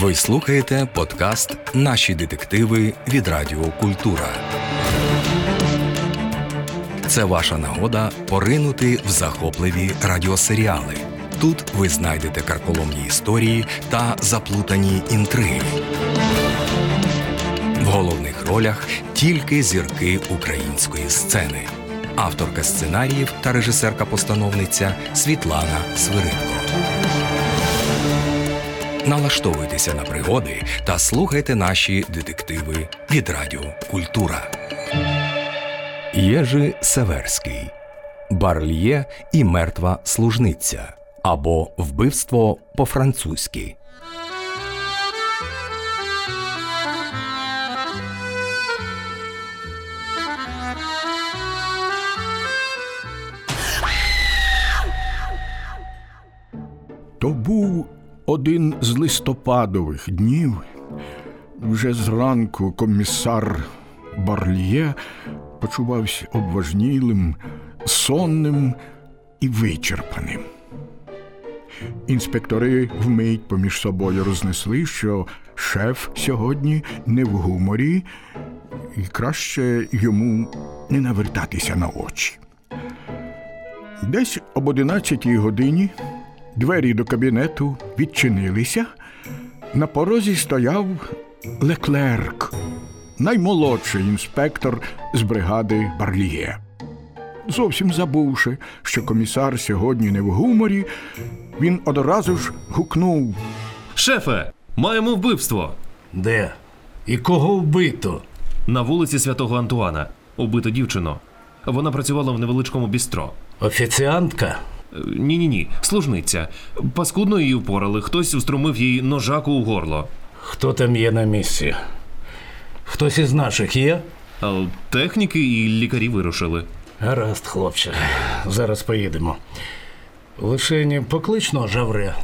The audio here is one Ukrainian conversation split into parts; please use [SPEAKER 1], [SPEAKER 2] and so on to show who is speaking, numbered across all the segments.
[SPEAKER 1] Ви слухаєте подкаст Наші детективи від Радіо Культура. Це ваша нагода поринути в захопливі радіосеріали. Тут ви знайдете карколомні історії та заплутані інтриги. В головних ролях тільки зірки української сцени. Авторка сценаріїв та режисерка-постановниця Світлана Свиридко. Налаштовуйтеся на пригоди та слухайте наші детективи від Радіо Культура. Єжи Северський Барльє і мертва служниця або Вбивство по-французьки.
[SPEAKER 2] То був один з листопадових днів. Вже зранку комісар Барліє почувався обважнілим, сонним і вичерпаним. Інспектори вмить поміж собою рознесли, що шеф сьогодні не в гуморі, і краще йому не навертатися на очі. Десь об одинадцятій годині двері до кабінету відчинилися. На порозі стояв Леклерк, наймолодший інспектор з бригади Барліє. Зовсім забувши, що комісар сьогодні не в гуморі, він одразу ж гукнув
[SPEAKER 3] Шефе, маємо вбивство.
[SPEAKER 4] Де? І кого вбито?
[SPEAKER 3] На вулиці Святого Антуана. Убито дівчину. Вона працювала в невеличкому бістро.
[SPEAKER 4] Офіціантка?
[SPEAKER 3] Ні, ні, ні, служниця. Паскудно її впорали, хтось устромив їй ножаку у горло.
[SPEAKER 4] Хто там є на місці? Хтось із наших є?
[SPEAKER 3] А техніки і лікарі вирушили.
[SPEAKER 4] Гаразд, хлопче. Зараз поїдемо. Лишені поклично жавре.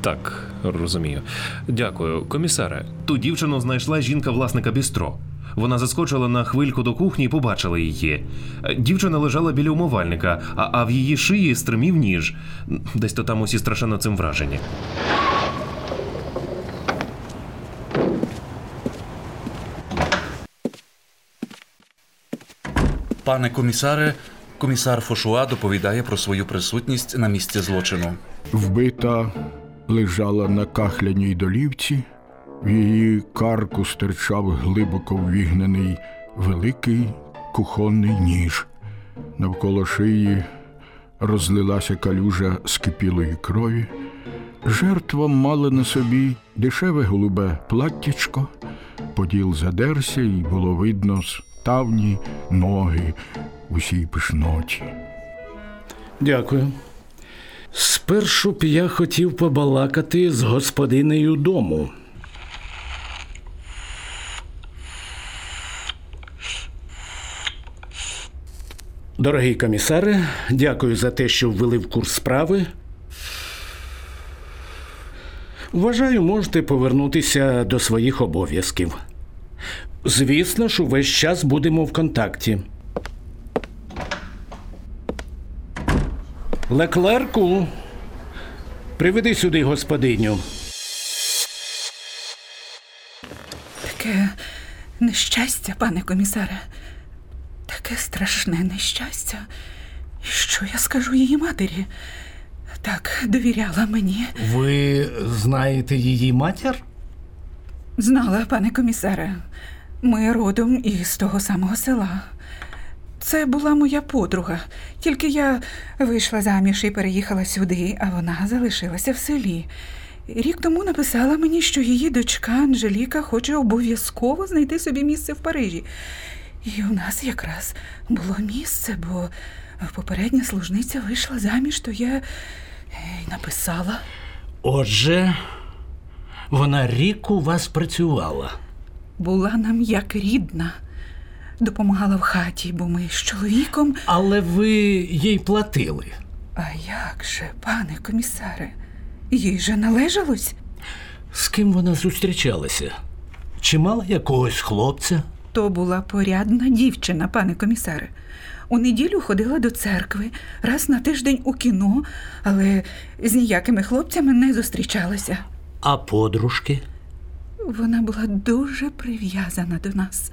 [SPEAKER 3] Так, розумію. Дякую, комісаре. Ту дівчину знайшла жінка власника бістро. Вона заскочила на хвильку до кухні і побачила її. Дівчина лежала біля умивальника, а, а в її шиї стримів ніж. Десь то там усі страшенно цим вражені.
[SPEAKER 5] Пане комісаре, комісар Фошуа доповідає про свою присутність на місці злочину.
[SPEAKER 2] Вбита лежала на кахляній долівці, в її карку стирчав глибоко ввігнаний великий кухонний ніж. Навколо шиї розлилася калюжа скипілої крові. Жертва мала на собі дешеве голубе платтячко, поділ задерся, і було видно ставні ноги усій пишноті.
[SPEAKER 4] Дякую. Спершу б я хотів побалакати з господинею дому. Дорогий комісаре, дякую за те, що ввели в курс справи. Вважаю, можете повернутися до своїх обов'язків. Звісно ж, увесь час будемо в контакті. Леклерку, приведи сюди господиню.
[SPEAKER 6] Таке нещастя, пане комісаре. Таке страшне нещастя. І Що я скажу її матері? Так довіряла мені.
[SPEAKER 4] Ви знаєте її матір?
[SPEAKER 6] Знала, пане комісаре. Ми родом із того самого села. Це була моя подруга. Тільки я вийшла заміж і переїхала сюди, а вона залишилася в селі. Рік тому написала мені, що її дочка Анжеліка хоче обов'язково знайти собі місце в Парижі. І у нас якраз було місце, бо попередня служниця вийшла заміж, то я й написала.
[SPEAKER 4] Отже, вона рік у вас працювала.
[SPEAKER 6] Була нам як рідна. Допомагала в хаті, бо ми з чоловіком.
[SPEAKER 4] Але ви їй платили.
[SPEAKER 6] А як же, пане комісаре, їй же належалось?
[SPEAKER 4] З ким вона зустрічалася? Чи мала якогось хлопця?
[SPEAKER 6] То була порядна дівчина, пане комісаре. У неділю ходила до церкви, раз на тиждень у кіно, але з ніякими хлопцями не зустрічалася.
[SPEAKER 4] А подружки?
[SPEAKER 6] Вона була дуже прив'язана до нас.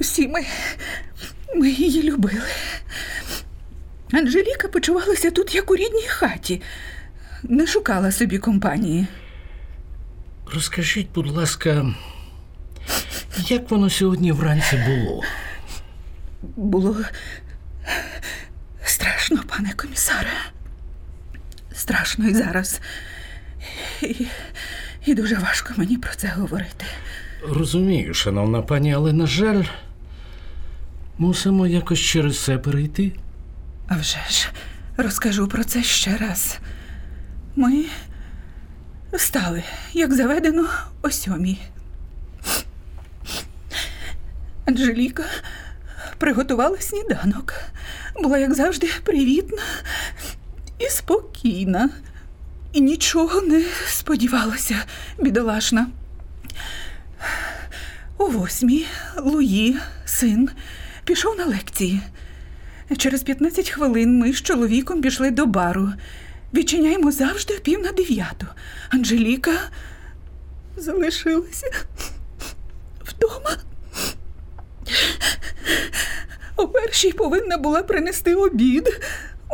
[SPEAKER 6] Усі ми, ми її любили. Анжеліка почувалася тут, як у рідній хаті, не шукала собі компанії.
[SPEAKER 4] Розкажіть, будь ласка, як воно сьогодні вранці було?
[SPEAKER 6] Було страшно, пане комісаре. Страшно і зараз. І, і дуже важко мені про це говорити.
[SPEAKER 4] Розумію, шановна пані, але, на жаль, мусимо якось через це перейти.
[SPEAKER 6] А вже ж, розкажу про це ще раз. Ми встали, як заведено, о сьомій. Анжеліка приготувала сніданок. Була, як завжди, привітна і спокійна. І нічого не сподівалася, бідолашна. У восьмій Луї, син, пішов на лекції. Через 15 хвилин ми з чоловіком пішли до бару. Відчиняємо завжди о пів на дев'яту. Анжеліка залишилася вдома. О першій повинна була принести обід.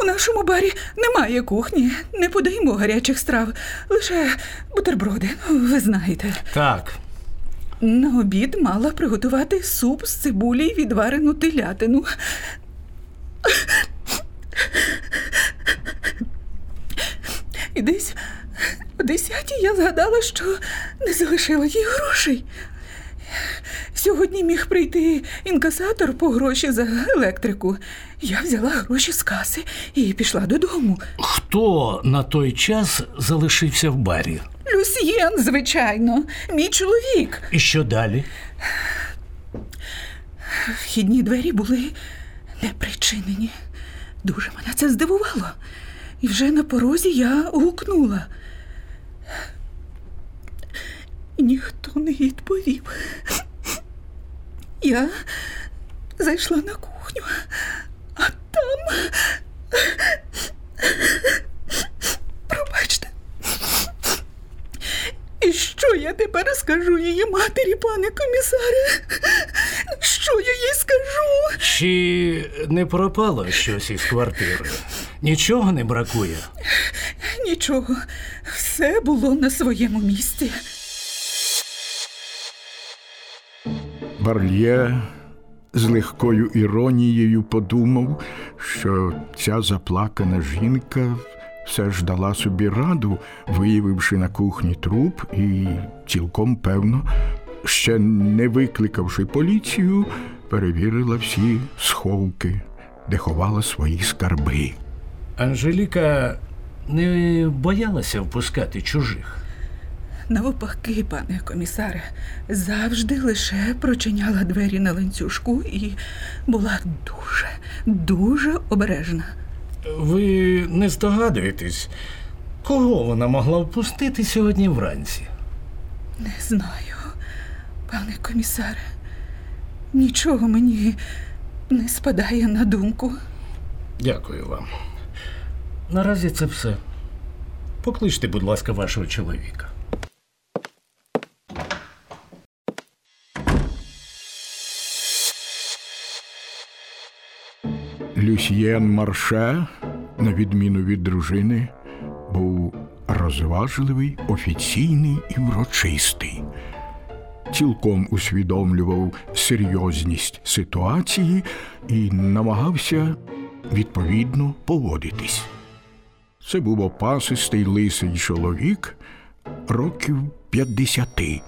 [SPEAKER 6] У нашому барі немає кухні, не подаємо гарячих страв, лише бутерброди, ви знаєте.
[SPEAKER 4] Так,
[SPEAKER 6] На обід мала приготувати суп з цибулі й відварену телятину. І десь о десятій я згадала, що не залишила їй грошей. Сьогодні міг прийти інкасатор по гроші за електрику. Я взяла гроші з каси і пішла додому.
[SPEAKER 4] хто на той час залишився в барі?
[SPEAKER 6] Люсьєн, звичайно, мій чоловік.
[SPEAKER 4] І що далі?
[SPEAKER 6] Вхідні двері були не причинені. Дуже мене це здивувало. І вже на порозі я гукнула. Ніхто не відповів. Я зайшла на кухню, а там. Пробачте. І що я тепер скажу її матері, пане комісаре? Що я їй скажу?
[SPEAKER 4] Чи не пропало щось із квартири? Нічого не бракує.
[SPEAKER 6] Нічого, все було на своєму місці.
[SPEAKER 2] Барлє з легкою іронією подумав, що ця заплакана жінка все ж дала собі раду, виявивши на кухні труп, і цілком певно, ще не викликавши поліцію, перевірила всі сховки, де ховала свої скарби.
[SPEAKER 4] Анжеліка не боялася впускати чужих.
[SPEAKER 6] Навпаки, пане комісаре, завжди лише прочиняла двері на ланцюжку і була дуже, дуже обережна.
[SPEAKER 4] Ви не здогадуєтесь, кого вона могла впустити сьогодні вранці?
[SPEAKER 6] Не знаю, пане комісаре, нічого мені не спадає на думку.
[SPEAKER 4] Дякую вам. Наразі це все. Покличте, будь ласка, вашого чоловіка.
[SPEAKER 2] Люсьєн Марше, на відміну від дружини, був розважливий, офіційний і врочистий. Цілком усвідомлював серйозність ситуації і намагався відповідно поводитись. Це був опасистий лисий чоловік років п'ятдесяти.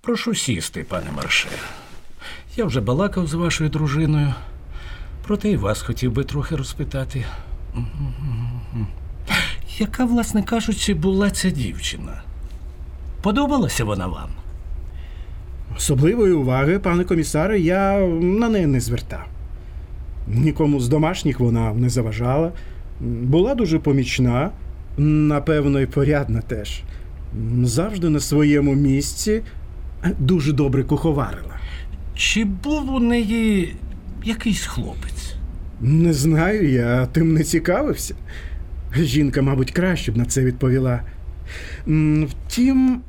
[SPEAKER 4] Прошу сісти, пане Марше. Я вже балакав з вашою дружиною, проте і вас хотів би трохи розпитати. Яка, власне кажучи, була ця дівчина? Подобалася вона вам?
[SPEAKER 7] Особливої уваги, пане комісаре, я на неї не звертав. Нікому з домашніх вона не заважала, була дуже помічна, напевно, і порядна теж. Завжди на своєму місці дуже добре куховарила.
[SPEAKER 4] Чи був у неї якийсь хлопець?
[SPEAKER 7] Не знаю, я тим не цікавився. Жінка, мабуть, краще б на це відповіла. Втім,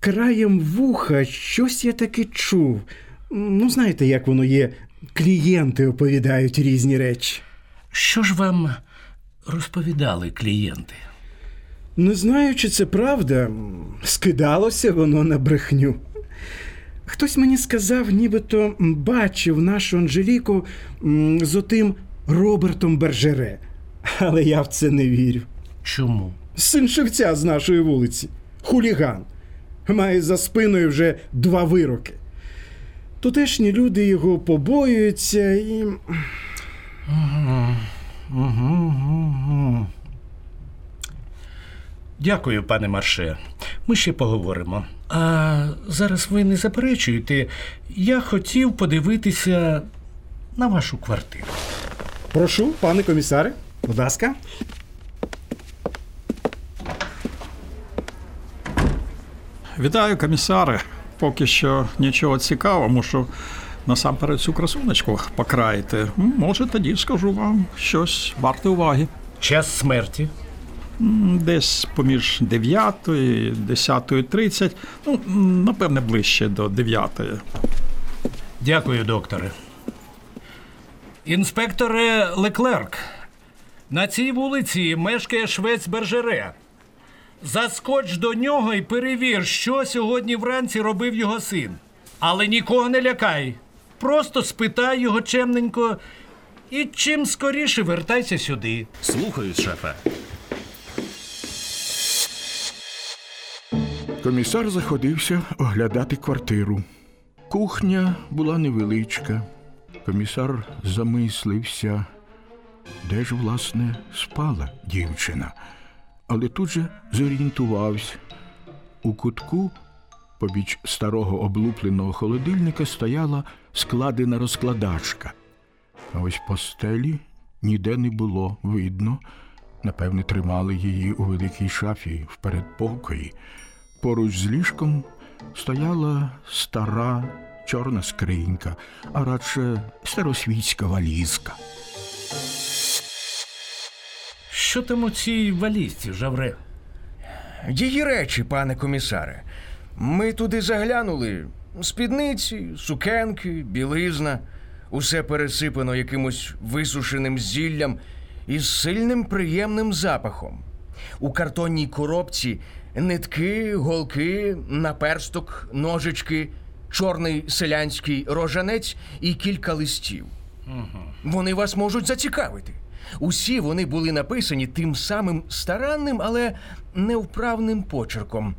[SPEAKER 7] краєм вуха щось я таки чув. Ну, знаєте, як воно є, клієнти оповідають різні речі.
[SPEAKER 4] Що ж вам розповідали клієнти?
[SPEAKER 7] Не знаю, чи це правда, скидалося воно на брехню. Хтось мені сказав, нібито бачив нашу Анжеліку з отим Робертом Бержере. Але я в це не вірю.
[SPEAKER 4] Чому?
[SPEAKER 7] Син шевця з нашої вулиці, хуліган. Має за спиною вже два вироки. Тутешні люди його побоюються і.
[SPEAKER 4] Дякую, пане Марше. Ми ще поговоримо. А зараз ви не заперечуєте. Я хотів подивитися на вашу квартиру.
[SPEAKER 7] Прошу, пане комісаре, будь ласка.
[SPEAKER 8] Вітаю, комісаре. Поки що нічого цікавого, мушу насамперед цю красуночку покраїти. Може, тоді скажу вам щось варте уваги.
[SPEAKER 4] Час смерті.
[SPEAKER 8] Десь поміж 9 і 10.30, ну, напевне, ближче до 9.
[SPEAKER 4] Дякую, докторе. Інспекторе Леклерк. На цій вулиці мешкає швець Бержере. Заскоч до нього і перевір, що сьогодні вранці робив його син. Але нікого не лякай. Просто спитай його чемненько і чим скоріше вертайся сюди.
[SPEAKER 3] Слухаюсь, шефе.
[SPEAKER 2] Комісар заходився оглядати квартиру. Кухня була невеличка. Комісар замислився, де ж, власне, спала дівчина. Але тут же зорієнтувався. У кутку, побіч старого облупленого холодильника, стояла складена розкладачка. А ось постелі ніде не було видно. Напевне, тримали її у великій шафі в передпокої. Поруч з ліжком стояла стара чорна скринька, а радше старосвітська валізка.
[SPEAKER 4] Що там у цій валізці, Жавре?
[SPEAKER 9] Її речі, пане комісаре. Ми туди заглянули. Спідниці, сукенки, білизна. Усе пересипано якимось висушеним зіллям і з сильним приємним запахом. У картонній коробці нитки, голки, наперсток, ножички, чорний селянський рожанець і кілька листів. Вони вас можуть зацікавити. Усі вони були написані тим самим старанним, але невправним почерком.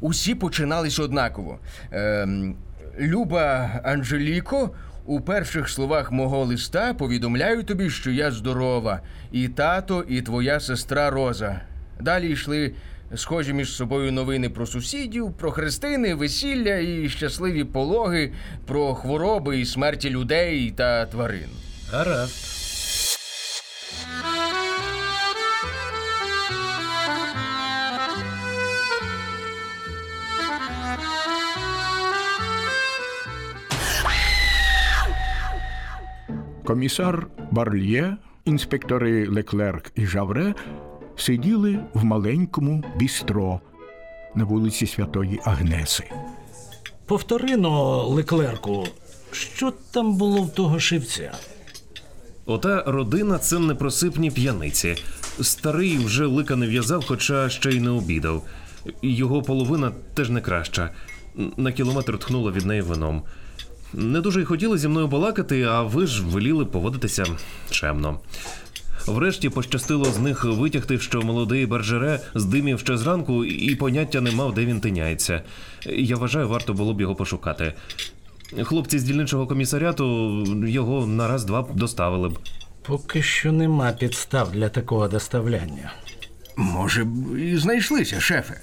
[SPEAKER 9] Усі починались однаково. Ем, Люба Анжеліко, у перших словах мого листа повідомляю тобі, що я здорова, і тато, і твоя сестра Роза. Далі йшли схожі між собою новини про сусідів, про хрестини, весілля і щасливі пологи, про хвороби і смерті людей та тварин.
[SPEAKER 4] Гаразд.
[SPEAKER 2] Комісар Барлє, інспектори Леклерк і Жавре сиділи в маленькому бістро на вулиці Святої Агнеси.
[SPEAKER 4] Повтори но, Леклерку, що там було в того шивця?
[SPEAKER 3] Ота родина це непросипні п'яниці. Старий вже лика не в'язав, хоча ще й не обідав. Його половина теж не краща. На кілометр тхнула від неї вином. Не дуже й хотіли зі мною балакати, а ви ж веліли поводитися чемно. Врешті пощастило з них витягти, що молодий Бержере здимів ще зранку і поняття не мав, де він тиняється. Я вважаю, варто було б його пошукати. Хлопці з дільничого комісаріату його на раз-два доставили б.
[SPEAKER 4] Поки що нема підстав для такого доставляння.
[SPEAKER 9] Може б, і знайшлися, шефе.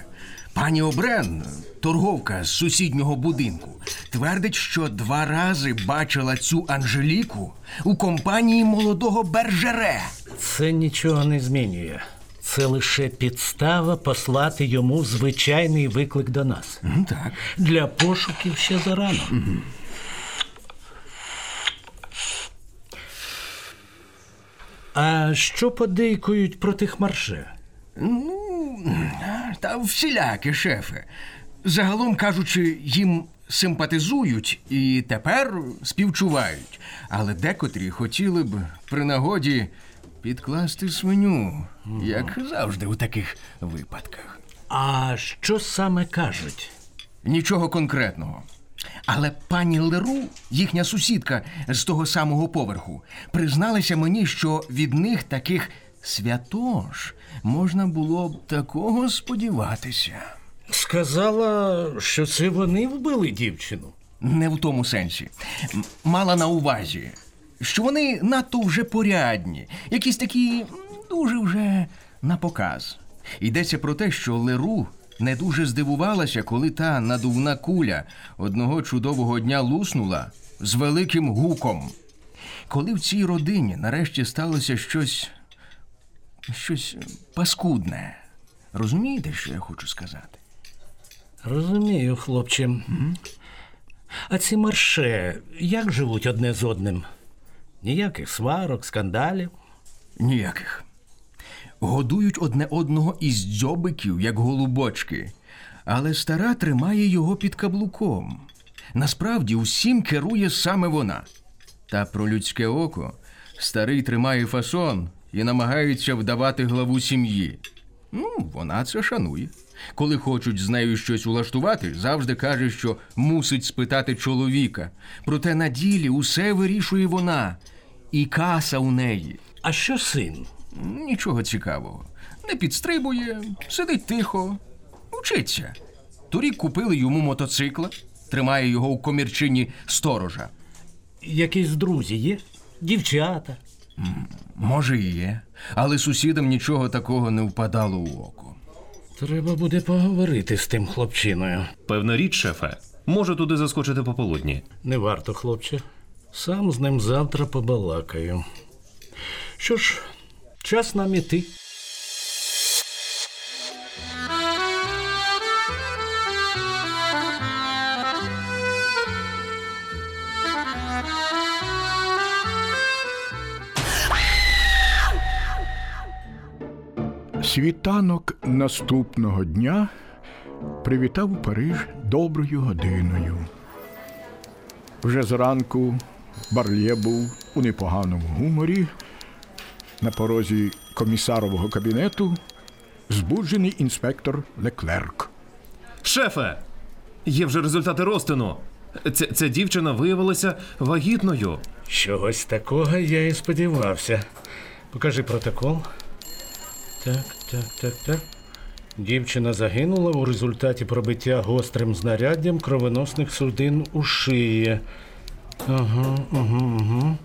[SPEAKER 9] Пані Обрен, торговка з сусіднього будинку, твердить, що два рази бачила цю Анжеліку у компанії молодого Бержере.
[SPEAKER 4] Це нічого не змінює. Це лише підстава послати йому звичайний виклик до нас.
[SPEAKER 9] Так.
[SPEAKER 4] Для пошуків ще зарано. А що подейкують про тих марше?
[SPEAKER 9] Та всілякі, шефе. Загалом кажучи, їм симпатизують і тепер співчувають. Але декотрі хотіли б при нагоді підкласти свиню, як завжди у таких випадках.
[SPEAKER 4] А що саме кажуть?
[SPEAKER 9] Нічого конкретного. Але пані Леру, їхня сусідка з того самого поверху, призналася мені, що від них таких святош можна було б такого сподіватися.
[SPEAKER 4] Сказала, що це вони вбили дівчину.
[SPEAKER 9] Не в тому сенсі. Мала на увазі, що вони надто вже порядні, якісь такі дуже вже на показ. Йдеться про те, що Леру не дуже здивувалася, коли та надувна куля одного чудового дня луснула з великим гуком. Коли в цій родині нарешті сталося щось. Щось паскудне. Розумієте, що я хочу сказати?
[SPEAKER 4] Розумію, хлопче. А ці марше як живуть одне з одним? Ніяких сварок, скандалів.
[SPEAKER 9] Ніяких. Годують одне одного із дзьобиків, як голубочки, але стара тримає його під каблуком. Насправді усім керує саме вона. Та про людське око старий тримає фасон і намагається вдавати главу сім'ї. Ну, вона це шанує. Коли хочуть з нею щось улаштувати, завжди каже, що мусить спитати чоловіка. Проте на ділі усе вирішує вона, і каса у неї.
[SPEAKER 4] А що син?
[SPEAKER 9] Нічого цікавого. Не підстрибує, сидить тихо, учиться. Торік купили йому мотоцикла, тримає його у комірчині сторожа.
[SPEAKER 4] Якісь друзі є? Дівчата.
[SPEAKER 9] Може, і є, але сусідам нічого такого не впадало у око.
[SPEAKER 4] Треба буде поговорити з тим хлопчиною.
[SPEAKER 3] Певна річ, шефе. Можу туди заскочити пополудні.
[SPEAKER 4] Не варто, хлопче. Сам з ним завтра побалакаю. Що ж, час нам іти.
[SPEAKER 2] Світанок наступного дня привітав Париж доброю годиною. Вже зранку Барлє був у непоганому гуморі. На порозі комісарового кабінету збуджений інспектор Леклерк.
[SPEAKER 3] Шефе! Є вже результати розтину. Ця, ця дівчина виявилася вагітною.
[SPEAKER 4] Чогось такого я і сподівався. Покажи протокол. Так, так, так, так. Дівчина загинула у результаті пробиття гострим знаряддям кровоносних судин у шиї. Ага, ага, ага.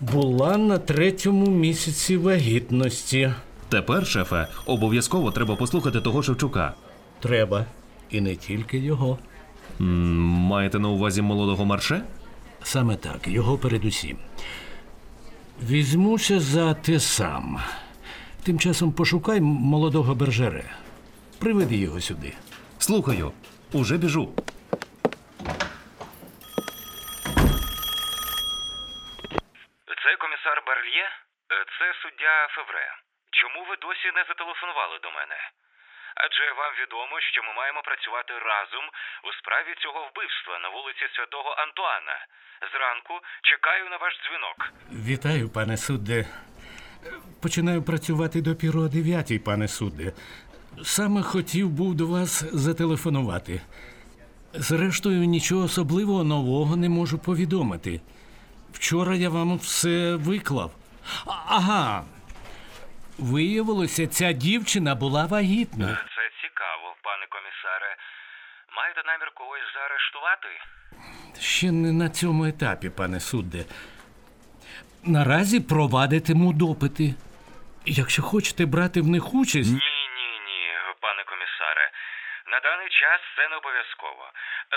[SPEAKER 4] Була на третьому місяці вагітності.
[SPEAKER 3] Тепер, шефе, обов'язково треба послухати того Шевчука.
[SPEAKER 4] Треба. І не тільки його.
[SPEAKER 3] М, Маєте на увазі молодого марше?
[SPEAKER 4] Саме так, його передусім. Візьмуся за те сам. Тим часом пошукай молодого бержере. Приведи його сюди.
[SPEAKER 3] Слухаю, уже біжу.
[SPEAKER 10] Це комісар Барлє? Е, Це суддя Февре. Чому ви досі не зателефонували до мене? Адже вам відомо, що ми маємо працювати разом у справі цього вбивства на вулиці Святого Антуана. Зранку чекаю на ваш дзвінок.
[SPEAKER 4] Вітаю, пане судде. Починаю працювати до піро о дев'ятій, пане судде. Саме хотів був до вас зателефонувати. Зрештою, нічого особливого нового не можу повідомити. Вчора я вам все виклав. А- Ага. Виявилося, ця дівчина була вагітна.
[SPEAKER 10] Це цікаво, пане комісаре. Маєте намір когось заарештувати?
[SPEAKER 4] Ще не на цьому етапі, пане судде. Наразі провадитиму допити. Якщо хочете брати в них участь,
[SPEAKER 10] Ні, ні, ні, пане комісаре. На даний час це не обов'язково.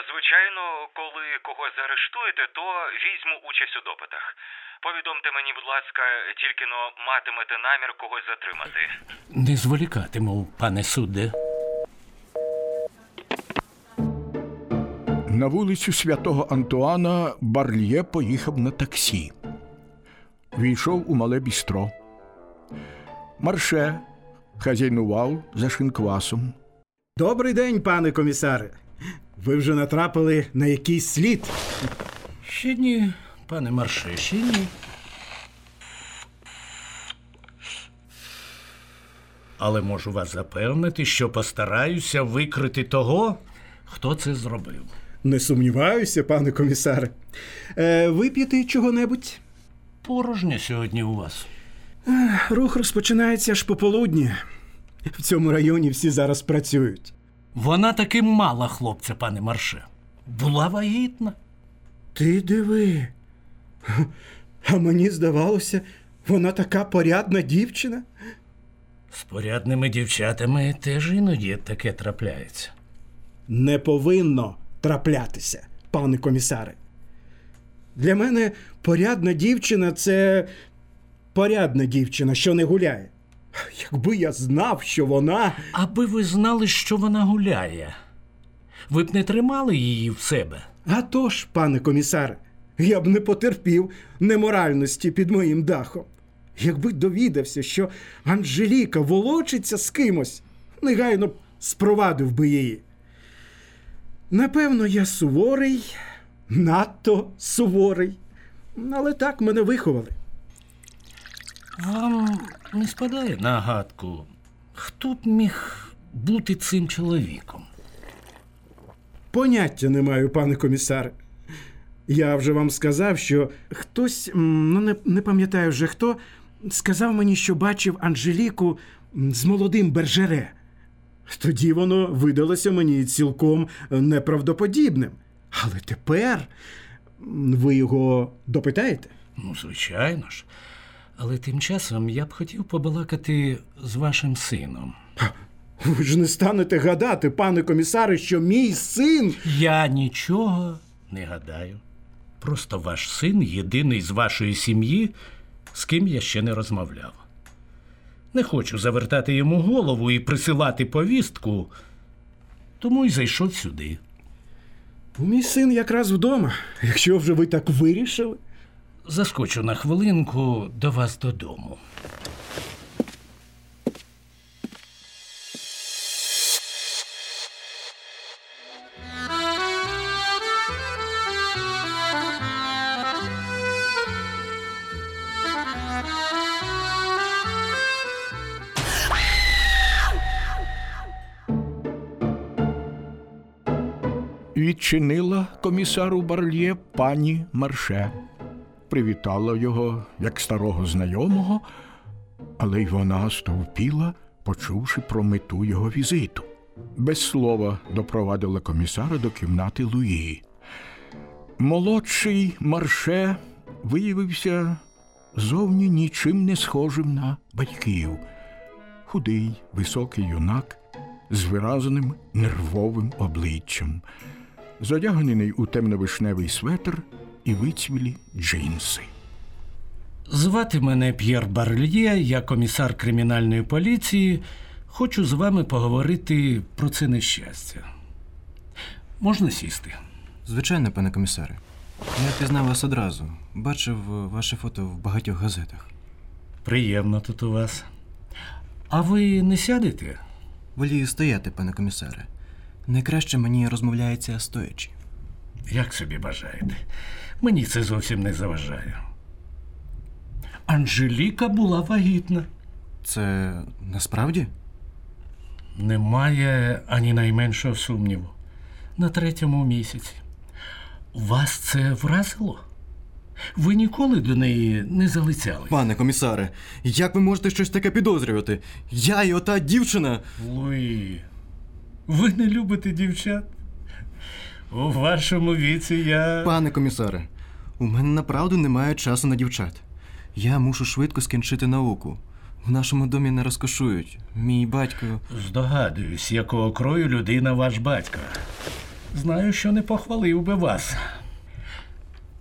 [SPEAKER 10] Звичайно, коли когось заарештуєте, то візьму участь у допитах. Повідомте мені, будь ласка, тільки но матимете намір когось затримати.
[SPEAKER 4] Не зволікатиму, пане судде.
[SPEAKER 2] На вулицю святого Антуана Барлє поїхав на таксі. Війшов у мале бістро. Марше хазяйнував за шинквасом.
[SPEAKER 7] Добрий день, пане комісаре. Ви вже натрапили на якийсь слід.
[SPEAKER 4] Ще ні, пане Марше, ще ні. Але можу вас запевнити, що постараюся викрити того, хто це зробив.
[SPEAKER 7] Не сумніваюся, пане комісаре. Е, вип'єте чого-небудь?
[SPEAKER 4] Порожнє сьогодні у вас.
[SPEAKER 7] Рух розпочинається аж пополудні. В цьому районі всі зараз працюють.
[SPEAKER 4] Вона таки мала хлопця, пане Марше. Була вагітна.
[SPEAKER 7] Ти диви. А мені здавалося, вона така порядна дівчина.
[SPEAKER 4] З порядними дівчатами теж іноді таке трапляється.
[SPEAKER 7] Не повинно траплятися, пане комісаре. Для мене порядна дівчина це порядна дівчина, що не гуляє. Якби я знав, що вона.
[SPEAKER 4] Аби ви знали, що вона гуляє. Ви б не тримали її в себе.
[SPEAKER 7] А тож, пане комісаре, я б не потерпів неморальності під моїм дахом. Якби довідався, що Анжеліка волочиться з кимось, негайно б спровадив би її. Напевно, я суворий, надто суворий, але так мене виховали.
[SPEAKER 4] Вам не спадає на гадку, хто б міг бути цим чоловіком?
[SPEAKER 7] Поняття не маю, пане комісаре. Я вже вам сказав, що хтось, ну не, не пам'ятаю вже хто, сказав мені, що бачив Анжеліку з молодим бержере. Тоді воно видалося мені цілком неправдоподібним. Але тепер ви його допитаєте?
[SPEAKER 4] Ну, звичайно ж. Але тим часом я б хотів побалакати з вашим сином.
[SPEAKER 7] Ви ж не станете гадати, пане комісаре, що мій син.
[SPEAKER 4] Я нічого не гадаю. Просто ваш син єдиний з вашої сім'ї, з ким я ще не розмовляв. Не хочу завертати йому голову і присилати повістку, тому й зайшов сюди.
[SPEAKER 7] Мій син якраз вдома, якщо вже ви так вирішили.
[SPEAKER 4] Заскочу на хвилинку до вас додому.
[SPEAKER 2] Відчинила комісару Барлє пані Марше. Привітала його як старого знайомого, але й вона стовпіла, почувши про мету його візиту. Без слова допровадила комісара до кімнати Луї. Молодший Марше виявився зовні нічим не схожим на батьків. Худий, високий юнак з виразним нервовим обличчям, задягнений у темно-вишневий светр і вицвілі джинси.
[SPEAKER 4] Звати мене П'єр Барлє, я комісар кримінальної поліції. Хочу з вами поговорити про це нещастя. Можна сісти?
[SPEAKER 11] Звичайно, пане комісаре. Я впізнав вас одразу. Бачив е, ваше фото в багатьох газетах.
[SPEAKER 4] Приємно тут у вас. А ви не сядете?
[SPEAKER 11] Волію стояти, пане комісаре. Найкраще мені розмовляється стоячи.
[SPEAKER 4] Як собі бажаєте. Мені це зовсім не заважає. Анжеліка була вагітна.
[SPEAKER 11] Це насправді?
[SPEAKER 4] Немає ані найменшого сумніву. На третьому місяці. Вас це вразило? Ви ніколи до неї не залицяли?
[SPEAKER 11] Пане комісаре, як ви можете щось таке підозрювати? Я і ота дівчина.
[SPEAKER 4] Луї, ви не любите дівчат? У вашому віці я.
[SPEAKER 11] Пане комісаре, у мене направду немає часу на дівчат. Я мушу швидко скінчити науку. В нашому домі не розкошують. Мій батько.
[SPEAKER 4] Здогадуюсь, якого крою людина ваш батько. знаю, що не похвалив би вас.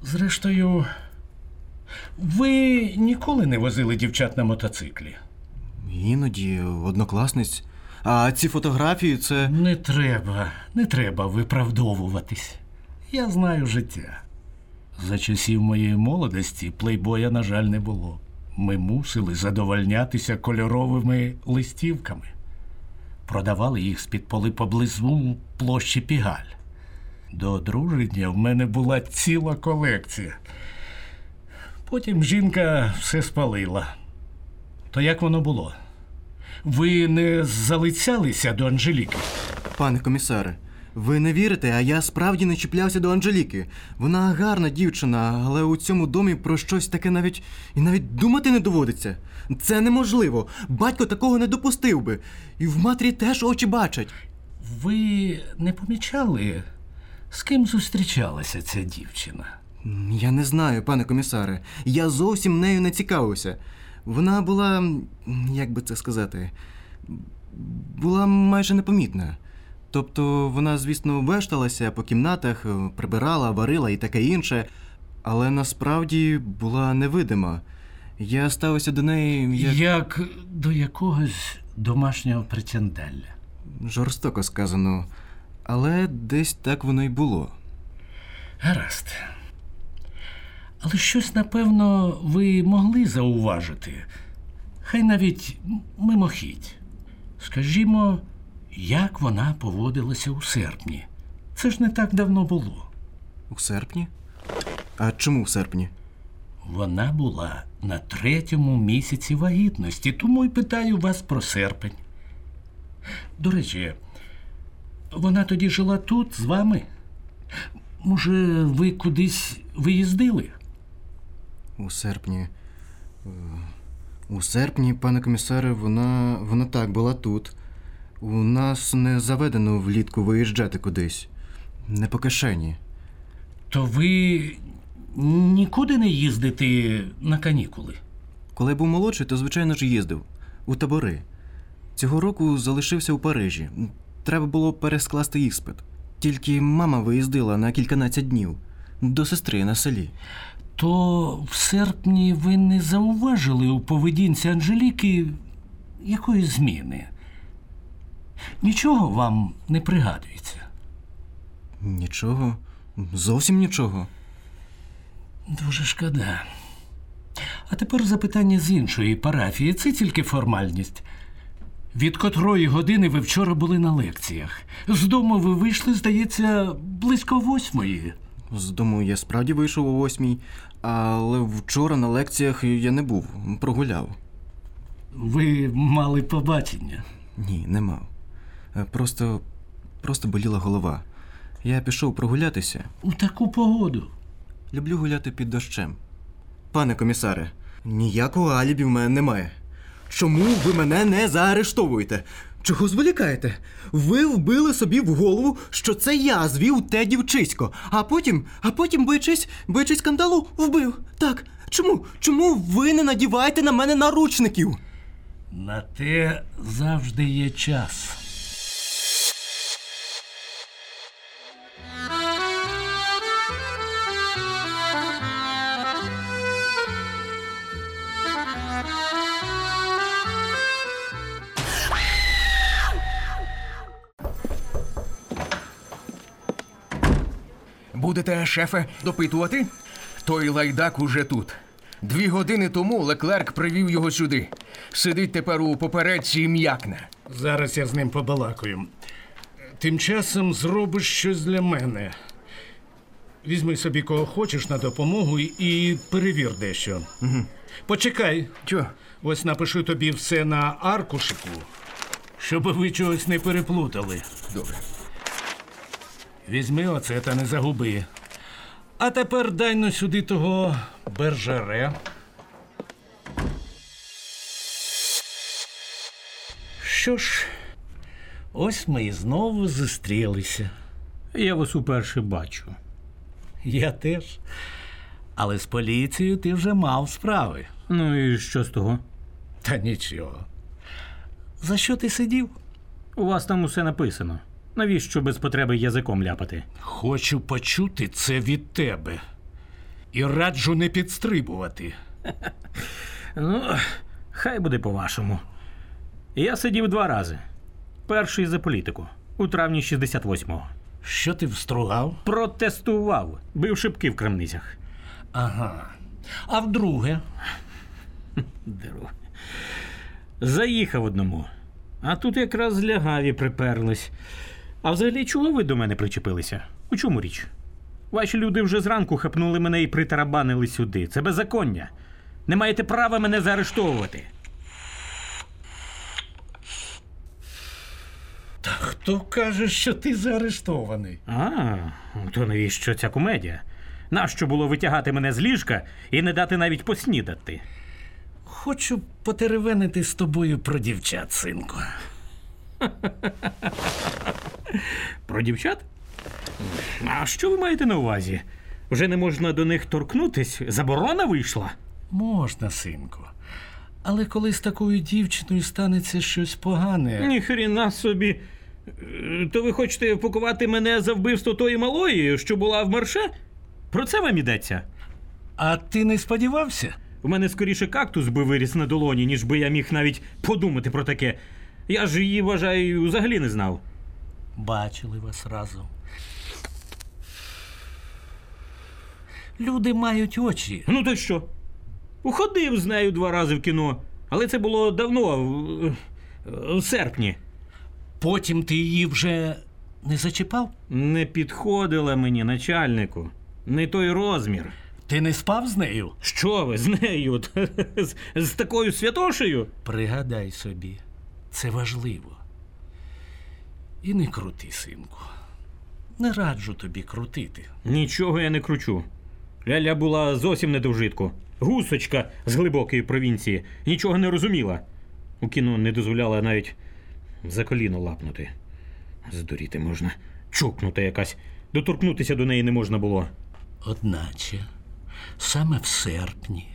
[SPEAKER 4] Зрештою, ви ніколи не возили дівчат на мотоциклі.
[SPEAKER 11] Іноді однокласниць. А ці фотографії це.
[SPEAKER 4] Не треба, не треба виправдовуватись. Я знаю життя. За часів моєї молодості плейбоя, на жаль, не було. Ми мусили задовольнятися кольоровими листівками. Продавали їх з-під поли поблизу площі Пігаль. До одруження в мене була ціла колекція. Потім жінка все спалила. То як воно було? Ви не залицялися до Анжеліки?
[SPEAKER 11] Пане комісаре, ви не вірите, а я справді не чіплявся до Анжеліки. Вона гарна дівчина, але у цьому домі про щось таке навіть і навіть думати не доводиться. Це неможливо. Батько такого не допустив би. І в матері теж очі бачать.
[SPEAKER 4] Ви не помічали, з ким зустрічалася ця дівчина?
[SPEAKER 11] Я не знаю, пане комісаре. Я зовсім нею не цікавився. Вона була, як би це сказати, була майже непомітна. Тобто вона, звісно, вешталася по кімнатах, е, прибирала, варила і таке інше, але насправді була невидима. Я ставився до неї як...
[SPEAKER 4] Як до якогось домашнього претенделя.
[SPEAKER 11] жорстоко сказано, але десь так воно й було.
[SPEAKER 4] Гаразд. Але щось, напевно, ви могли зауважити. Хай навіть мимохідь. Скажімо, як вона поводилася у серпні. Це ж не так давно було.
[SPEAKER 11] У серпні? А чому в серпні?
[SPEAKER 4] Вона була на третьому місяці вагітності, тому й питаю вас про серпень. До речі, вона тоді жила тут з вами? Може, ви кудись виїздили?
[SPEAKER 11] У серпні. Е, У серпні, пане комісаре, вона, вона так була тут. У нас не заведено влітку виїжджати кудись. Не по кишені.
[SPEAKER 4] То ви нікуди не їздите на канікули?
[SPEAKER 11] Коли я був молодший, то звичайно ж їздив у табори. Цього року залишився у Парижі. Треба було перескласти іспит. Тільки мама виїздила на кільканадцять днів до сестри на селі.
[SPEAKER 4] То в серпні ви не зауважили у поведінці Анжеліки якоїсь зміни? Нічого вам не пригадується.
[SPEAKER 11] Нічого, зовсім нічого.
[SPEAKER 4] Дуже шкода. А тепер запитання з іншої парафії. Це тільки формальність. Від котрої години ви вчора були на лекціях. З дому ви вийшли, здається, близько восьмої.
[SPEAKER 11] З дому я справді вийшов о восьмій, але вчора на лекціях я не був, прогуляв.
[SPEAKER 4] Ви мали побачення.
[SPEAKER 11] Ні, не мав. Е, Просто. просто боліла голова. Я пішов прогулятися.
[SPEAKER 4] У таку погоду.
[SPEAKER 11] Люблю гуляти під дощем. Пане комісаре, ніякого алібі в мене немає. Чому ви мене не заарештовуєте? Чого зволікаєте? Ви вбили собі в голову, що це я звів те дівчисько, а потім, а потім, боячись, боячись скандалу, вбив. Так. Чому? Чому ви не надіваєте на мене наручників?
[SPEAKER 4] На те завжди є час.
[SPEAKER 9] Будете, шефе, допитувати? Той лайдак уже тут. Дві години тому Леклерк привів його сюди. Сидить тепер у попередці і м'якне.
[SPEAKER 4] Зараз я з ним побалакаю. Тим часом зробиш щось для мене. Візьми собі кого хочеш на допомогу і- перевір дещо. Угу. Почекай.
[SPEAKER 9] Чо?
[SPEAKER 4] Ось напишу тобі все на аркушику, щоб ви чогось не переплутали.
[SPEAKER 9] Добре.
[SPEAKER 4] Візьми оце та не загуби. А тепер дай но сюди того бержере. Що ж, ось ми і знову зустрілися.
[SPEAKER 12] Я вас уперше бачу.
[SPEAKER 4] Я теж. Але з поліцією ти вже мав справи.
[SPEAKER 12] Ну і що з того?
[SPEAKER 4] Та нічого. За що ти сидів?
[SPEAKER 12] У вас там усе написано. Навіщо без потреби язиком ляпати?
[SPEAKER 4] Хочу почути це від тебе. І раджу не підстрибувати.
[SPEAKER 12] Ну, хай буде по-вашому. Я сидів два рази. Перший за політику у травні 68-го.
[SPEAKER 4] Що ти встругав?
[SPEAKER 12] Протестував, бив шибки в крамницях.
[SPEAKER 4] Ага. А вдруге?
[SPEAKER 12] Деру. Заїхав одному. А тут якраз лягаві приперлись. А взагалі, чого ви до мене причепилися? У чому річ? Ваші люди вже зранку хапнули мене і притарабанили сюди. Це беззаконня. Не маєте права мене заарештовувати.
[SPEAKER 4] Та хто каже, що ти заарештований?
[SPEAKER 12] А, то навіщо ця комедія? Нащо було витягати мене з ліжка і не дати навіть поснідати?
[SPEAKER 4] Хочу потеревенити з тобою про дівчат, синку.
[SPEAKER 12] Про дівчат? А що ви маєте на увазі? Вже не можна до них торкнутись? Заборона вийшла?
[SPEAKER 4] Можна, синку. Але коли з такою дівчиною станеться щось погане.
[SPEAKER 12] Ніхрена собі. То ви хочете пакувати мене за вбивство тої малої, що була в марше? Про це вам йдеться?
[SPEAKER 4] А ти не сподівався?
[SPEAKER 12] У мене скоріше кактус би виріс на долоні, ніж би я міг навіть подумати про таке. Я ж її, вважаю, взагалі не знав.
[SPEAKER 4] Бачили вас разом. Люди мають очі.
[SPEAKER 12] Ну то що? Уходив з нею два рази в кіно, але це було давно, в, в серпні.
[SPEAKER 4] Потім ти її вже не зачіпав?
[SPEAKER 12] Не підходила мені, начальнику. Не той розмір.
[SPEAKER 4] Ти не спав з нею?
[SPEAKER 12] Що ви з нею? З, з такою святошею?
[SPEAKER 4] Пригадай собі, це важливо. І не крути, синку. Не раджу тобі крутити.
[SPEAKER 12] Нічого я не кручу. Ляля була зовсім не до вжитку. Гусочка з глибокої провінції. Нічого не розуміла. У кіно не дозволяла навіть за коліно лапнути. Здуріти можна. Чукнута якась. Доторкнутися до неї не можна було.
[SPEAKER 4] Одначе, саме в серпні,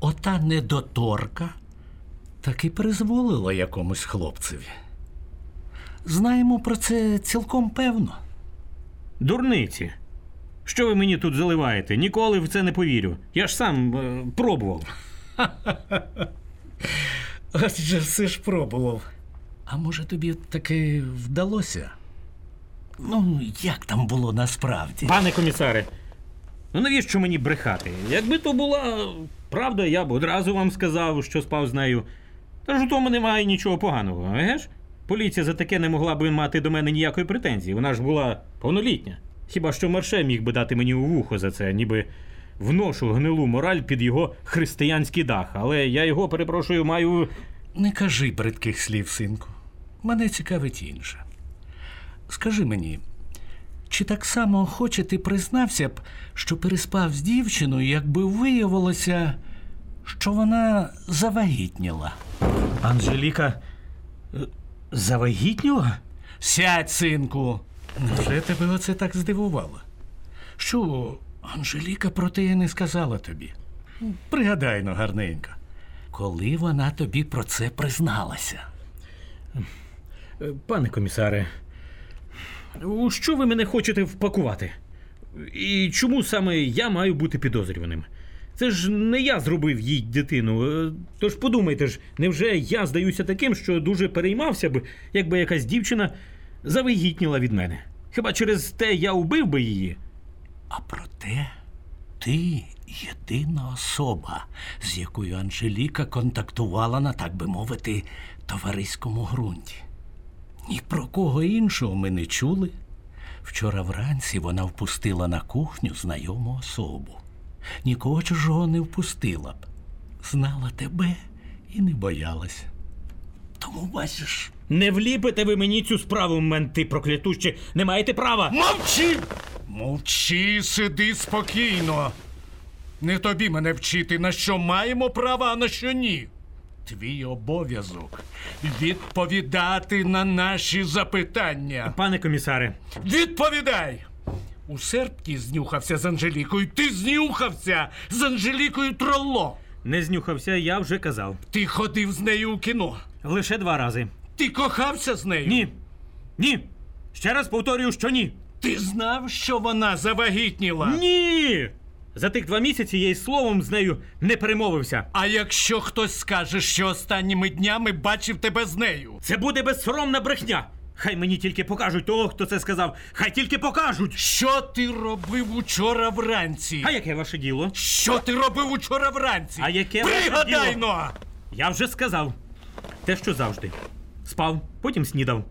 [SPEAKER 4] ота недоторка таки призволила якомусь хлопцеві. Знаємо про це цілком певно.
[SPEAKER 12] Дурниці. Що ви мені тут заливаєте? Ніколи в це не повірю. Я ж сам е, пробував.
[SPEAKER 4] Адже все ж пробував. А може тобі таки вдалося? Ну, як там було насправді?
[SPEAKER 12] Пане комісаре, ну навіщо мені брехати? Якби то була правда, я б одразу вам сказав, що спав з нею. Та ж у тому немає нічого поганого, еге ж? Поліція за таке не могла би мати до мене ніякої претензії. Вона ж була повнолітня. Хіба що Марше міг би дати мені у вухо за це, ніби вношу гнилу мораль під його християнський дах. Але я його, перепрошую, маю.
[SPEAKER 4] Не кажи бридких слів, синку. Мене цікавить інше. Скажи мені, чи так само охоче ти признався б, що переспав з дівчиною, якби виявилося, що вона завагітніла?
[SPEAKER 12] Анжеліка е, завагітніла?
[SPEAKER 4] Сядь, синку. Невже тебе оце так здивувало? Що Анжеліка про те не сказала тобі? Пригадай ну, гарненько. Коли вона тобі про це призналася?
[SPEAKER 12] Пане комісаре, у що ви мене хочете впакувати? І чому саме я маю бути підозрюваним? Це ж не я зробив їй дитину. Е, Тож подумайте ж, невже я здаюся таким, що дуже переймався б, якби якась дівчина завагітніла від мене? Хіба через те я убив би її?
[SPEAKER 4] А проте ти єдина особа, з якою Анжеліка контактувала на, так би мовити, товариському ґрунті. Ні про кого іншого ми не чули. Вчора вранці вона впустила на кухню знайому особу. Нікого чужого не впустила б. Знала тебе і не боялася. Тому бачиш.
[SPEAKER 12] Не вліпите ви мені цю справу, менти проклятущі, не маєте права!
[SPEAKER 4] Мовчи! Мовчи, сиди спокійно. Не тобі мене вчити, на що маємо право, а на що ні. Твій обов'язок відповідати на наші запитання.
[SPEAKER 12] Пане комісаре,
[SPEAKER 4] Відповідай! У серпні знюхався з Анжелікою. Ти знюхався з Анжелікою Тролло.
[SPEAKER 12] не знюхався, я вже казав.
[SPEAKER 4] Ти ходив з нею у кіно.
[SPEAKER 12] Лише два рази.
[SPEAKER 4] Ти кохався з нею.
[SPEAKER 12] Ні. Ні. Ще раз повторюю, що ні.
[SPEAKER 4] Ти знав, що вона завагітніла?
[SPEAKER 12] Ні! За тих два місяці я й словом з нею не перемовився.
[SPEAKER 4] А якщо хтось скаже, що останніми днями бачив тебе з нею?
[SPEAKER 12] Це буде безсоромна брехня. Хай мені тільки покажуть того, хто це сказав. Хай тільки покажуть.
[SPEAKER 4] Що ти робив учора вранці?
[SPEAKER 12] А яке ваше діло?
[SPEAKER 4] Що ти робив учора вранці?
[SPEAKER 12] А яке ваше
[SPEAKER 4] Пригадай
[SPEAKER 12] діло?
[SPEAKER 4] но!
[SPEAKER 12] Я вже сказав. Те, що завжди. Спав, потім снідав.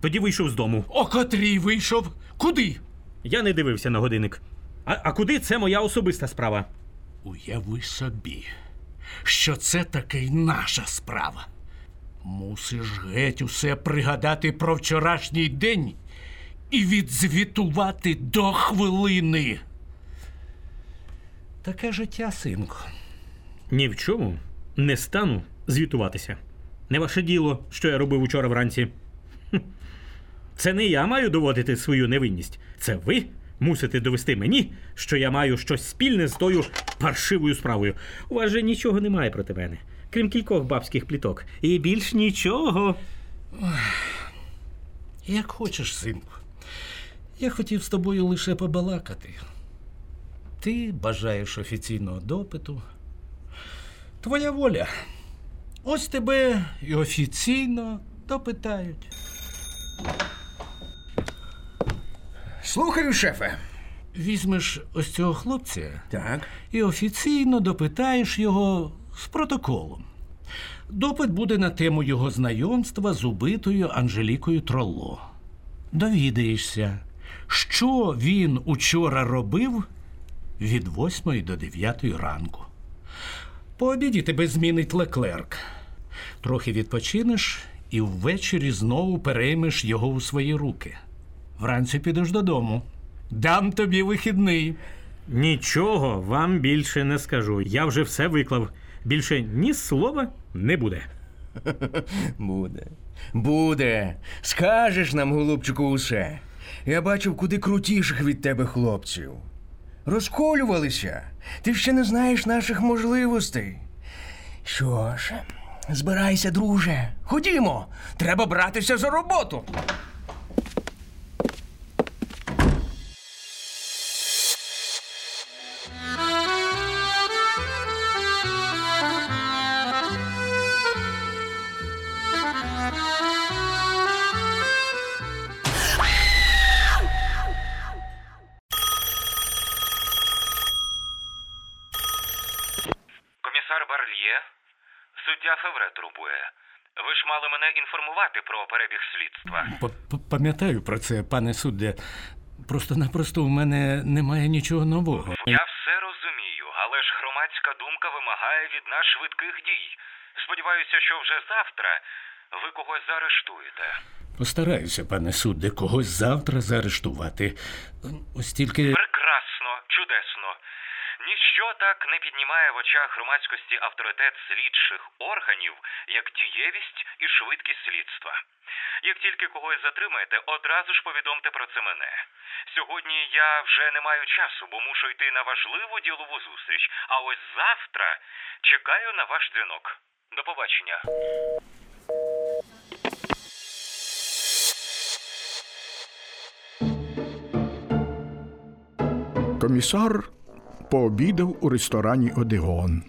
[SPEAKER 12] Тоді вийшов з дому.
[SPEAKER 4] О котрій вийшов? Куди?
[SPEAKER 12] Я не дивився на годинник. А, а куди це моя особиста справа?
[SPEAKER 4] Уяви собі, що це таки наша справа. Мусиш геть усе пригадати про вчорашній день і відзвітувати до хвилини. Таке життя, синку.
[SPEAKER 12] Ні в чому не стану звітуватися. Не ваше діло, що я робив учора вранці. Це не я маю доводити свою невинність. Це ви мусите довести мені, що я маю щось спільне з тою паршивою справою. У вас же нічого немає проти мене, крім кількох бабських пліток. І більш нічого.
[SPEAKER 4] Як хочеш, синку. Я хотів з тобою лише побалакати. Ти бажаєш офіційного допиту. Твоя воля. Ось тебе і офіційно допитають.
[SPEAKER 9] Слухаю, шефе.
[SPEAKER 4] Візьмеш ось цього хлопця
[SPEAKER 9] Так.
[SPEAKER 4] і офіційно допитаєш його з протоколом. Допит буде на тему його знайомства з убитою Анжелікою Тролло. Довідаєшся, що він учора робив від 8 до 9 ранку. По обіді тебе змінить леклерк. Трохи відпочинеш і ввечері знову переймеш його у свої руки. Вранці підеш додому. Дам тобі вихідний.
[SPEAKER 12] Нічого вам більше не скажу. Я вже все виклав. Більше ні слова не буде.
[SPEAKER 9] Буде. Буде. Скажеш нам, голубчику, усе. Я бачив куди крутіших від тебе хлопців. Розколювалися. Ти ще не знаєш наших можливостей. Що ж, збирайся, друже. Ходімо. Треба братися за роботу.
[SPEAKER 10] Суддя Февре турбує. Ви ж мали мене інформувати про перебіг слідства.
[SPEAKER 4] Пам'ятаю про це, пане судде. Просто-напросто у мене немає нічого нового.
[SPEAKER 10] Я все розумію, але ж громадська думка вимагає від нас швидких дій. Сподіваюся, що вже завтра ви когось заарештуєте.
[SPEAKER 4] Постараюся, пане судде, когось завтра заарештувати. Ось тільки.
[SPEAKER 10] Прекрасно, чудесно. Ніщо так не піднімає в очах громадськості авторитет слідчих органів, як дієвість і швидкість слідства. Як тільки когось затримаєте, одразу ж повідомте про це мене. Сьогодні я вже не маю часу, бо мушу йти на важливу ділову зустріч. А ось завтра чекаю на ваш дзвінок. До побачення.
[SPEAKER 2] Комісар пообідав у ресторані Одегон.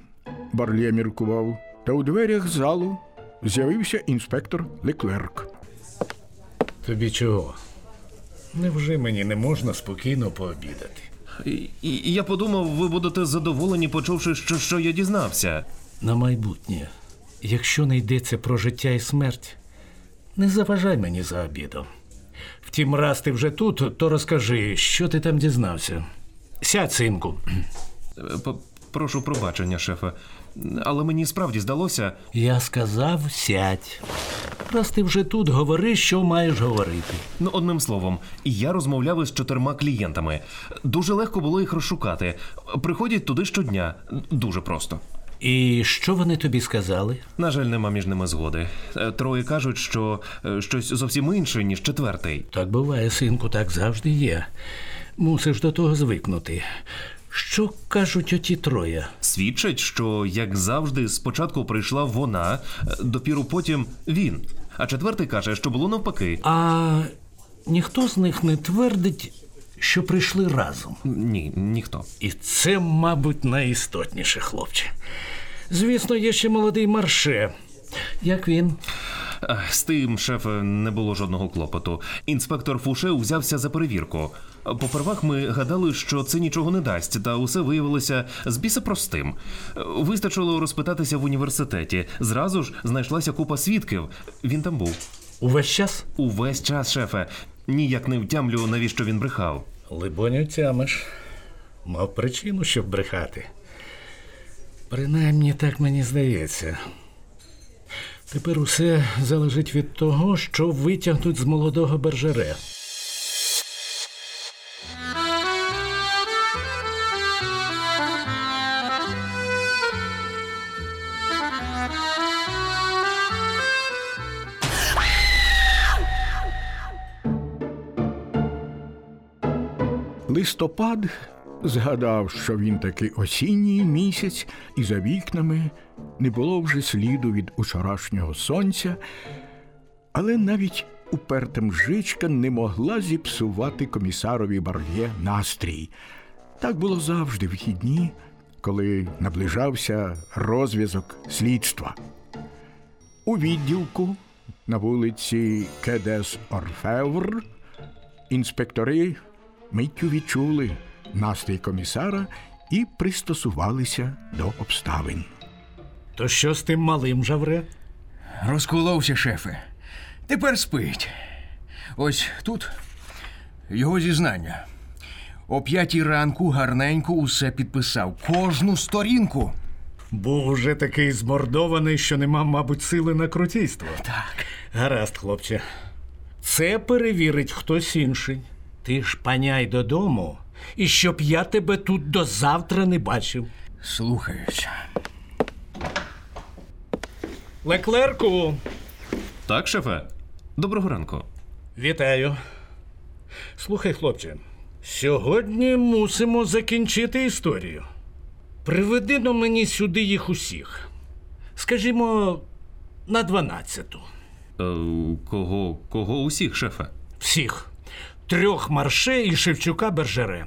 [SPEAKER 2] Барлє міркував, та у дверях залу з'явився інспектор Леклерк.
[SPEAKER 4] Тобі чого? Невже мені не можна спокійно пообідати?
[SPEAKER 3] І, і, і я подумав, ви будете задоволені, почувши, що, що я дізнався.
[SPEAKER 4] На майбутнє, якщо не йдеться про життя і смерть, не заважай мені за обідом. Втім, раз ти вже тут, то розкажи, що ти там дізнався. Сядь, синку.
[SPEAKER 3] Прошу пробачення, шефе. Але мені справді здалося.
[SPEAKER 4] Я сказав, сядь. Раз ти вже тут, говори, що маєш говорити.
[SPEAKER 3] Ну, одним словом, я розмовляв із чотирма клієнтами. Дуже легко було їх розшукати. Приходять туди щодня. Дуже просто.
[SPEAKER 4] І що вони тобі сказали?
[SPEAKER 3] На жаль, нема між ними згоди. Е, Троє кажуть, що е, щось зовсім інше, ніж четвертий.
[SPEAKER 4] Так буває, синку, так завжди є. Мусиш до того звикнути. Що кажуть оті троє?
[SPEAKER 3] Свідчать, що, як завжди, спочатку прийшла вона, е, допіру потім він. А четвертий каже, що було навпаки.
[SPEAKER 4] А ніхто з них не твердить, що прийшли разом.
[SPEAKER 3] Ні, ніхто.
[SPEAKER 4] І це, мабуть, найістотніше, хлопче. Звісно, є ще молодий марше. Як він?
[SPEAKER 3] З тим, шефе, не було жодного клопоту. Інспектор Фуше взявся за перевірку. Попервах ми гадали, що це нічого не дасть, та усе виявилося з біса простим. Вистачило розпитатися в університеті. Зразу ж знайшлася купа свідків. Він там був.
[SPEAKER 4] Увесь час?
[SPEAKER 3] Увесь час, шефе. Ніяк не втямлю, навіщо він брехав.
[SPEAKER 4] Либонь, тямиш. Мав причину, щоб брехати. Принаймні так мені здається. Тепер усе залежить від того, що витягнуть з молодого бержере.
[SPEAKER 2] Листопад згадав, що він таки осінній місяць, і за вікнами не було вже сліду від учорашнього сонця, але навіть уперта мжичка не могла зіпсувати комісарові Бар'є настрій. Так було завжди вихідні, коли наближався розв'язок слідства. У відділку на вулиці Кедес Орфевр інспектори миттю відчули настрій комісара і пристосувалися до обставин.
[SPEAKER 4] То що з тим малим жавре?
[SPEAKER 9] Розколовся, шефе. Тепер спить. Ось тут його зізнання. О п'ятій ранку гарненько усе підписав. Кожну сторінку.
[SPEAKER 4] Був уже такий змордований, що нема, мабуть, сили на крутійство.
[SPEAKER 9] Так.
[SPEAKER 4] Гаразд, хлопче. Це перевірить хтось інший. Ти ж паняй додому, і щоб я тебе тут до завтра не бачив.
[SPEAKER 9] Слухаюся.
[SPEAKER 4] Леклерку,
[SPEAKER 3] Так, шефе? Доброго ранку.
[SPEAKER 4] вітаю. Слухай, хлопче, сьогодні мусимо закінчити історію. Приведи до мені сюди їх усіх. Скажімо, на дванадцяту.
[SPEAKER 3] Е, кого, кого усіх, шефе?
[SPEAKER 4] Всіх. Трьох марше і Шевчука Бержере.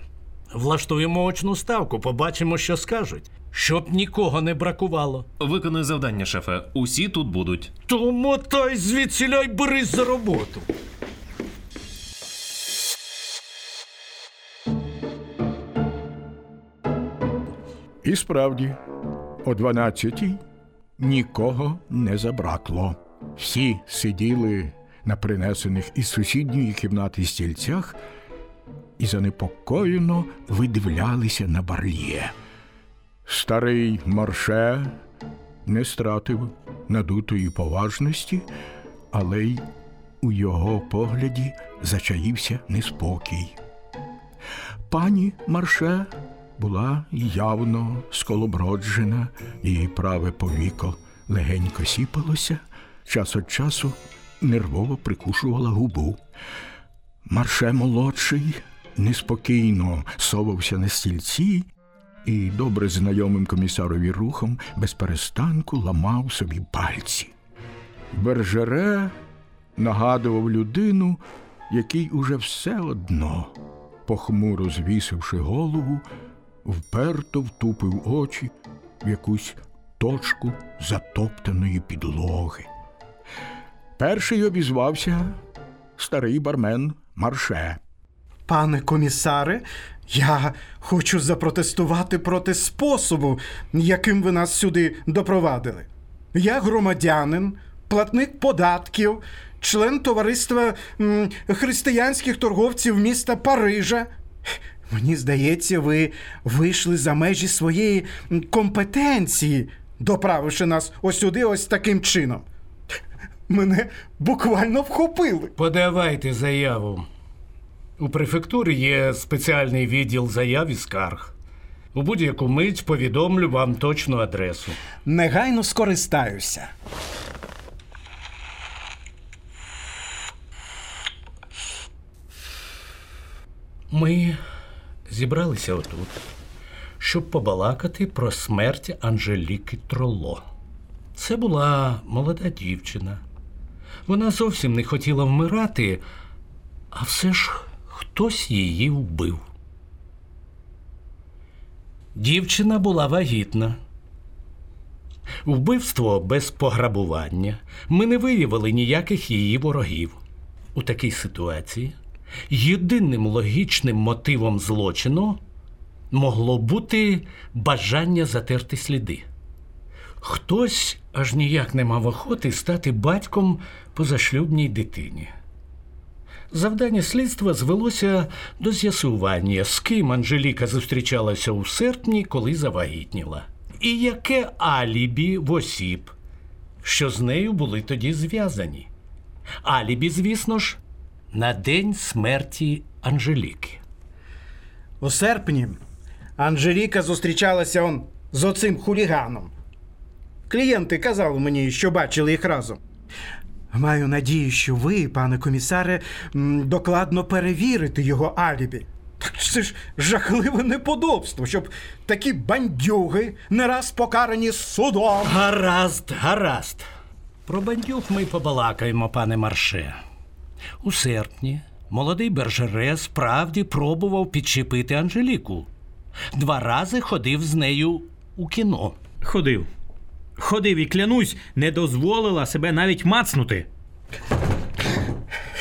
[SPEAKER 4] Влаштуємо очну ставку, побачимо, що скажуть. Щоб нікого не бракувало.
[SPEAKER 3] Виконую завдання, шефе. Усі тут будуть.
[SPEAKER 4] Тому то й звідсіляй берись за роботу.
[SPEAKER 2] І справді, о 12-й нікого не забракло. Всі сиділи на принесених із сусідньої кімнати стільцях і занепокоєно видивлялися на барлє. Старий марше не стратив надутої поважності, але й у його погляді зачаївся неспокій. Пані Марше була явно сколоброджена, її праве повіко легенько сіпалося, час від часу нервово прикушувала губу. Марше молодший неспокійно совався на стільці і добре знайомим комісарові рухом без перестанку ламав собі пальці. Бержере нагадував людину, який уже все одно, похмуро звісивши голову, вперто втупив очі в якусь точку затоптаної підлоги. Перший обізвався старий бармен Марше.
[SPEAKER 7] Пане комісаре, я хочу запротестувати проти способу, яким ви нас сюди допровадили. Я громадянин, платник податків, член товариства м, християнських торговців міста Парижа. Мені здається, ви вийшли за межі своєї компетенції, доправивши нас ось сюди ось таким чином. Мене буквально вхопили.
[SPEAKER 4] Подавайте заяву. У префектурі є спеціальний відділ заяв і скарг. У будь-яку мить повідомлю вам точну адресу.
[SPEAKER 7] Негайно скористаюся.
[SPEAKER 4] Ми зібралися отут, щоб побалакати про смерть Анжеліки Троло. Це була молода дівчина. Вона зовсім не хотіла вмирати, А все ж хтось її вбив. Дівчина була вагітна. Вбивство без пограбування. Ми не виявили ніяких її ворогів. У такій ситуації єдиним логічним мотивом злочину могло бути бажання затерти сліди. Хтось аж ніяк не мав охоти стати батьком позашлюбній дитині. Завдання слідства звелося до з'ясування, з ким Анжеліка зустрічалася у серпні, коли завагітніла, і яке алібі в осіб, що з нею були тоді зв'язані. Алібі, звісно ж, на день смерті Анжеліки.
[SPEAKER 7] У серпні Анжеліка зустрічалася он з оцим хуліганом. Клієнти казали мені, що бачили їх разом. Маю надію, що ви, пане комісаре, докладно перевірите його алібі. Так це ж жахливе неподобство, щоб такі бандюги не раз покарані судом.
[SPEAKER 4] Гаразд, гаразд. Про бандюг ми побалакаємо, пане Марше. У серпні молодий Бержере справді пробував підчепити Анжеліку. Два рази ходив з нею у кіно.
[SPEAKER 12] Ходив. Ходив і клянусь, не дозволила себе навіть мацнути.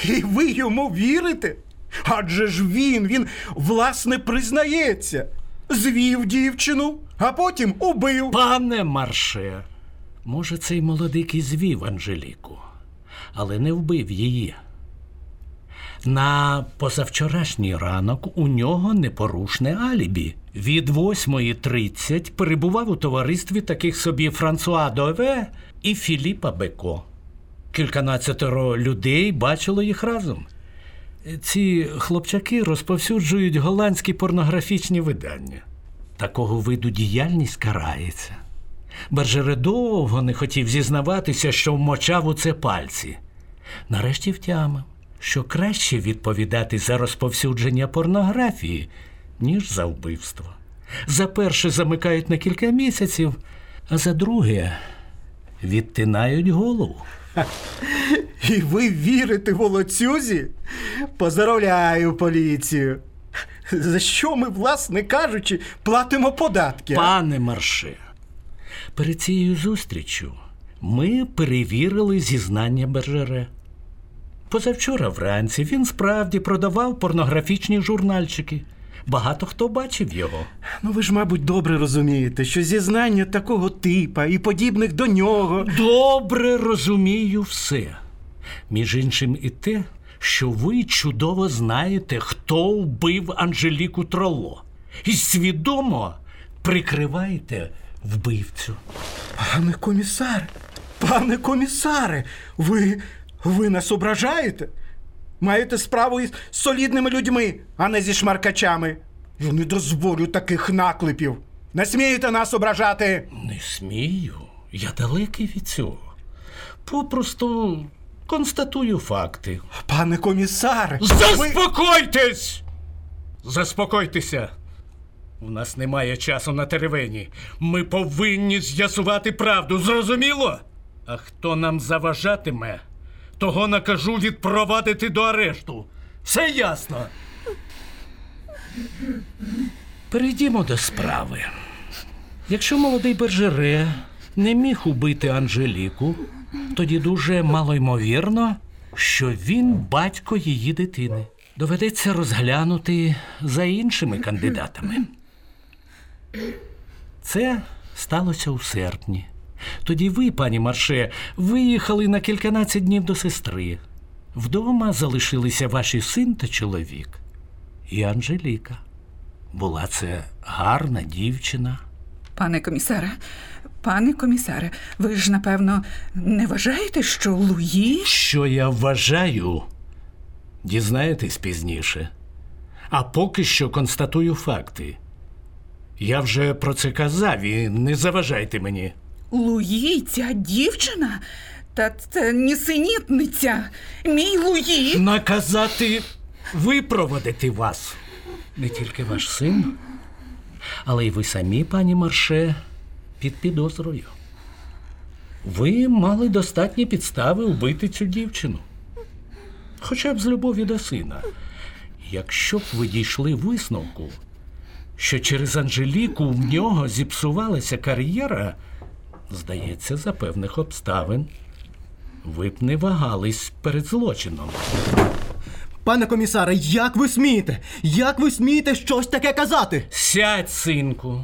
[SPEAKER 7] І ви йому вірите? Адже ж він, він власне признається. Звів дівчину, а потім убив.
[SPEAKER 4] Пане Марше, може, цей молодик і звів Анжеліку, але не вбив її. На позавчорашній ранок у нього непорушне алібі. Від 8.30 перебував у товаристві таких собі Франсуа Дове і Філіпа Беко. Кільканадцятеро людей бачило їх разом. Ці хлопчаки розповсюджують голландські порнографічні видання. Такого виду діяльність карається. Бержере довго не хотів зізнаватися, що вмочав у це пальці. Нарешті втямив, що краще відповідати за розповсюдження порнографії, ніж за вбивство. За перше замикають на кілька місяців, а за друге відтинають голову.
[SPEAKER 7] І ви вірите волоцюзі? Поздравляю поліцію. За що ми, власне кажучи, платимо податки?
[SPEAKER 4] Пане Марше, перед цією зустрічю ми перевірили зізнання Бержере. Позавчора вранці він справді продавав порнографічні журнальчики. Багато хто бачив його.
[SPEAKER 7] Ну ви ж, мабуть, добре розумієте, що зізнання такого типа і подібних до нього.
[SPEAKER 4] Добре розумію все. Між іншим, і те, що ви чудово знаєте, хто вбив Анжеліку Тролло. І свідомо прикриваєте вбивцю.
[SPEAKER 7] Пане комісаре, пане комісаре, ви, ви нас ображаєте? Маєте справу із солідними людьми, а не зі шмаркачами. Я не дозволю таких наклепів. Не смієте нас ображати.
[SPEAKER 4] Не смію. Я далекий від цього. Попросту констатую факти.
[SPEAKER 7] Пане комісаре, ви...
[SPEAKER 4] Заспокойтесь! Заспокойтеся. У нас немає часу на теревені. Ми повинні з'ясувати правду, зрозуміло? А хто нам заважатиме, того накажу відпровадити до арешту. Все ясно. Перейдімо до справи. Якщо молодий Бержере не міг убити Анжеліку, тоді дуже малоймовірно, що він батько її дитини. Доведеться розглянути за іншими кандидатами. Це сталося у серпні. Тоді ви, пані Марше, виїхали на кільканадцять днів до сестри. Вдома залишилися ваші син та чоловік і Анжеліка. Була це гарна дівчина.
[SPEAKER 6] Пане комісаре, пане комісаре, ви ж напевно не вважаєте, що Луї.
[SPEAKER 4] Що я вважаю, дізнаєтесь пізніше. А поки що констатую факти. Я вже про це казав і не заважайте мені.
[SPEAKER 6] Луї, ця дівчина? Та це нісенітниця. Мій Луї.
[SPEAKER 4] Наказати випроводити вас. Не тільки ваш син, але й ви самі, пані Марше, під підозрою. Ви мали достатні підстави вбити цю дівчину. хоча б з любові до сина. Якщо б ви дійшли висновку, що через Анжеліку в нього зіпсувалася кар'єра, здається, за певних обставин, ви б не вагались перед злочином.
[SPEAKER 11] Пане комісаре, як ви смієте? Як ви смієте щось таке казати?
[SPEAKER 4] Сядь, синку.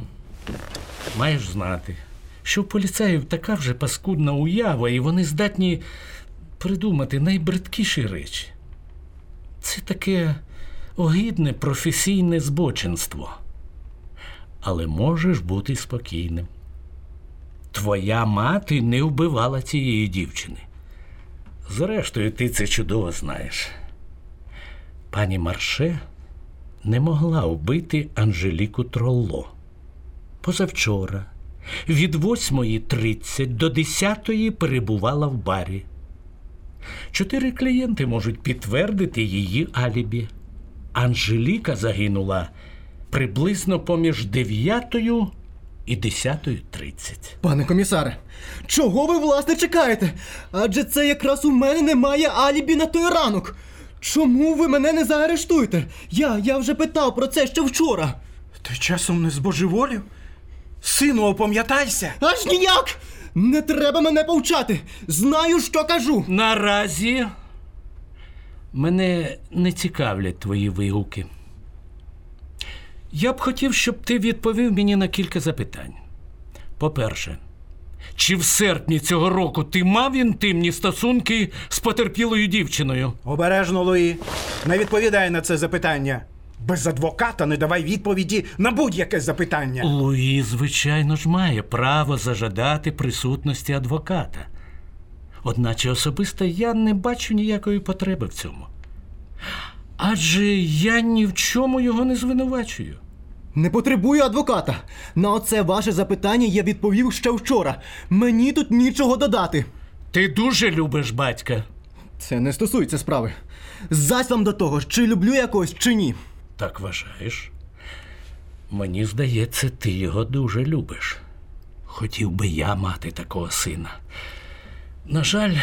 [SPEAKER 4] Маєш знати, що в поліцаїв така вже паскудна уява, і вони здатні придумати найбридкіші речі. Це таке огидне професійне збочинство. Але можеш бути спокійним. Твоя мати не вбивала цієї дівчини. Зрештою, ти це чудово знаєш. Пані Марше не могла вбити Анжеліку Тролло. Позавчора від 8.30 до 10.00 перебувала в барі. Чотири клієнти можуть підтвердити її алібі. Анжеліка загинула приблизно поміж 9 і 10.30.
[SPEAKER 11] Пане комісаре, чого ви власне чекаєте? Адже це якраз у мене немає алібі на той ранок. Чому ви мене не заарештуєте? Я, я вже питав про це ще вчора.
[SPEAKER 7] Ти часом не збожеволів? Сину, опам'ятайся!
[SPEAKER 11] Аж ніяк! Не треба мене повчати! Знаю, що кажу!
[SPEAKER 4] Наразі мене не цікавлять твої вигуки. Я б хотів, щоб ти відповів мені на кілька запитань. По-перше, чи в серпні цього року ти мав інтимні стосунки з потерпілою дівчиною?
[SPEAKER 7] Обережно, Луї. Не відповідай на це запитання. Без адвоката не давай відповіді на будь-яке запитання.
[SPEAKER 4] Луї, звичайно ж, має право зажадати присутності адвоката. Одначе особисто я не бачу ніякої потреби в цьому. Адже я ні в чому його не звинувачую.
[SPEAKER 11] Не потребую адвоката. На оце ваше запитання я відповів ще вчора. Мені тут нічого додати.
[SPEAKER 4] Ти дуже любиш батька.
[SPEAKER 11] Це не стосується справи. Зась вам до того, чи люблю я когось, чи ні.
[SPEAKER 4] Так вважаєш? Мені здається, ти його дуже любиш. Хотів би я мати такого сина. На жаль,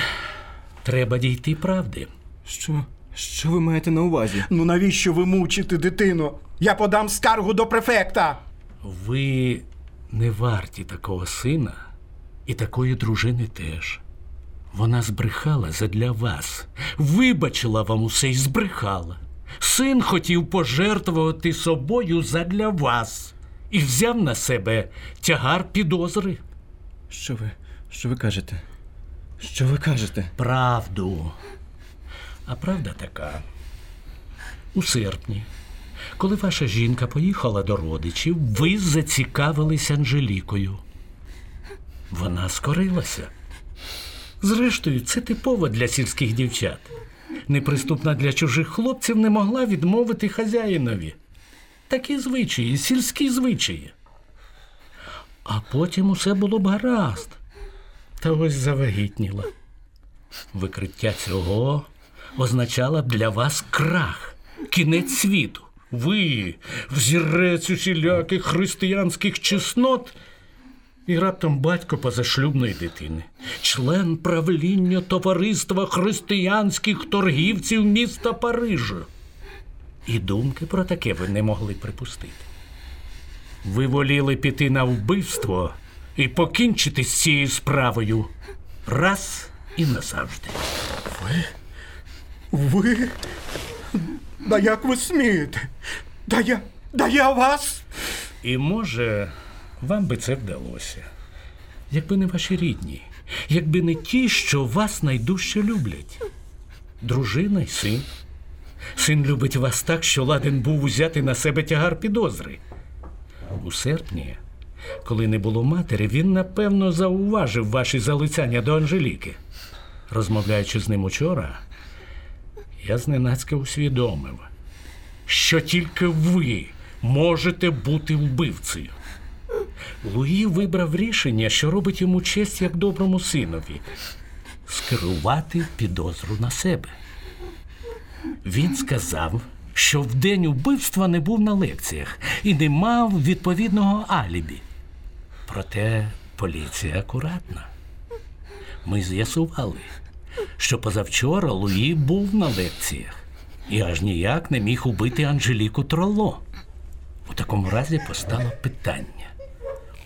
[SPEAKER 4] треба дійти правди.
[SPEAKER 11] Що? Що ви маєте на увазі?
[SPEAKER 7] Ну навіщо ви мучите дитину? Я подам скаргу до префекта.
[SPEAKER 4] Ви не варті такого сина і такої дружини теж. Вона збрехала задля вас, вибачила вам усе і збрехала. Син хотів пожертвувати собою задля вас і взяв на себе тягар підозри.
[SPEAKER 11] Що ви? Що ви кажете? Що ви кажете?
[SPEAKER 4] Правду. А правда така. У серпні, коли ваша жінка поїхала до родичів, ви зацікавились Анжелікою. Вона скорилася. Зрештою, це типово для сільських дівчат. Неприступна для чужих хлопців не могла відмовити хазяїнові. Такі звичаї, сільські звичаї. А потім усе було б гаразд. Та ось завагітніла. Викриття цього означало б для вас крах, кінець світу. Ви, взірець усіляких християнських чеснот, і раптом батько позашлюбної дитини, член правління товариства християнських торгівців міста Парижа. І думки про таке ви не могли припустити. Ви воліли піти на вбивство і покінчити з цією справою раз і назавжди.
[SPEAKER 7] Ви? Ви? Да як ви смієте? Да я. Да я вас.
[SPEAKER 4] І може, вам би це вдалося, якби не ваші рідні, якби не ті, що вас найдужче люблять. Дружина й син. Син любить вас так, що ладен був узяти на себе тягар підозри. У серпні, коли не було матері, він напевно зауважив ваші залицяння до Анжеліки. Розмовляючи з ним учора, я зненацька усвідомив, що тільки ви можете бути вбивцею. Луї вибрав рішення, що робить йому честь як доброму синові скерувати підозру на себе. Він сказав, що в день убивства не був на лекціях і не мав відповідного алібі. Проте поліція акуратна. Ми з'ясували, що позавчора Луї був на лекціях і аж ніяк не міг убити Анжеліку Тролло. У такому разі постало питання: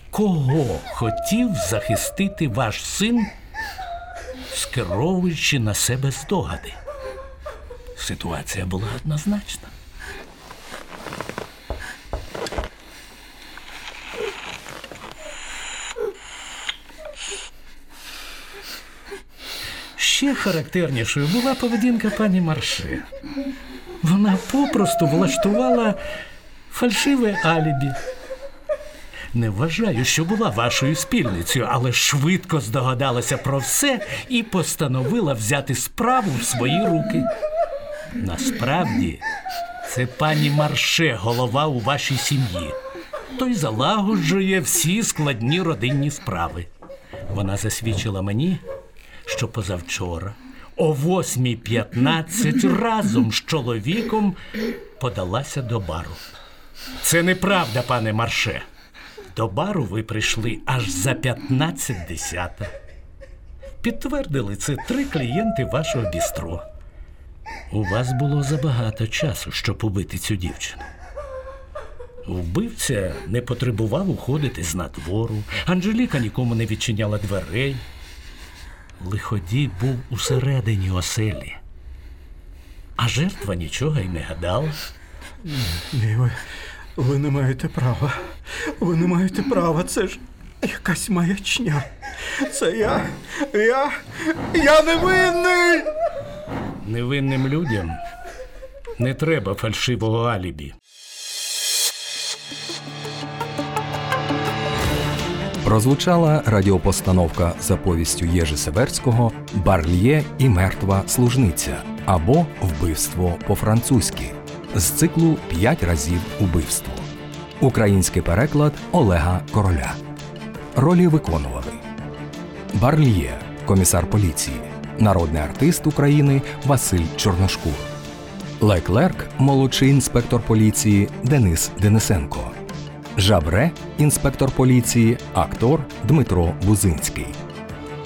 [SPEAKER 4] кого хотів захистити ваш син, скеровуючи на себе здогади? Ситуація була однозначна. Ще характернішою була поведінка пані Марше. Вона попросту влаштувала фальшиве алібі. Не вважаю, що була вашою спільницею, але швидко здогадалася про все і постановила взяти справу в свої руки. Насправді, це пані Марше, голова у вашій сім'ї. Той залагоджує всі складні родинні справи. Вона засвідчила мені, що позавчора о 8.15 разом з чоловіком подалася до бару. Це неправда, пане Марше. До бару ви прийшли аж за 15 десята. Підтвердили це три клієнти вашого бістро. У вас було забагато часу, щоб убити цю дівчину. Вбивця не потребував уходити з надвору. Анжеліка нікому не відчиняла дверей. Лиходій був усередині оселі, а жертва нічого й не гадала.
[SPEAKER 7] Ні, ви, ви не маєте права. Ви не маєте права. Це ж якась маячня. Це я. Я. Я невинний.
[SPEAKER 4] Невинним людям не треба фальшивого алібі.
[SPEAKER 1] Прозвучала радіопостановка за повістю Єжи Северського Барлє і мертва служниця або Вбивство по-французьки з циклу П'ять разів убивство. Український переклад Олега Короля. Ролі виконували Барлє, комісар поліції, народний артист України Василь Чорношкур, Леклерк, молодший інспектор поліції Денис Денисенко. Жабре, інспектор поліції, актор Дмитро Бузинський.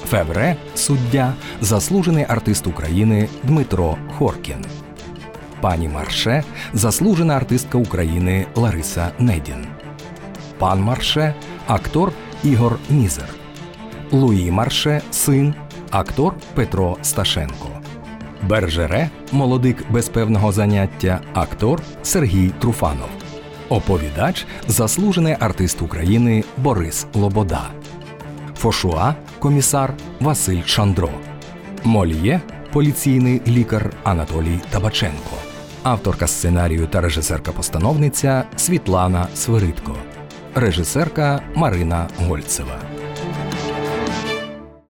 [SPEAKER 1] Февре, суддя, заслужений артист України Дмитро Хоркін. Пані Марше, заслужена артистка України Лариса Недін. Пан Марше, актор Ігор Мізер. Луї Марше, син, актор Петро Сташенко. Бержере, молодик без певного заняття, актор Сергій Труфанов. Оповідач, заслужений артист України Борис Лобода. Фошуа, комісар Василь Шандро. Мольє, поліційний лікар Анатолій Табаченко. Авторка сценарію та режисерка-постановниця Світлана Свиридко. Режисерка Марина Гольцева.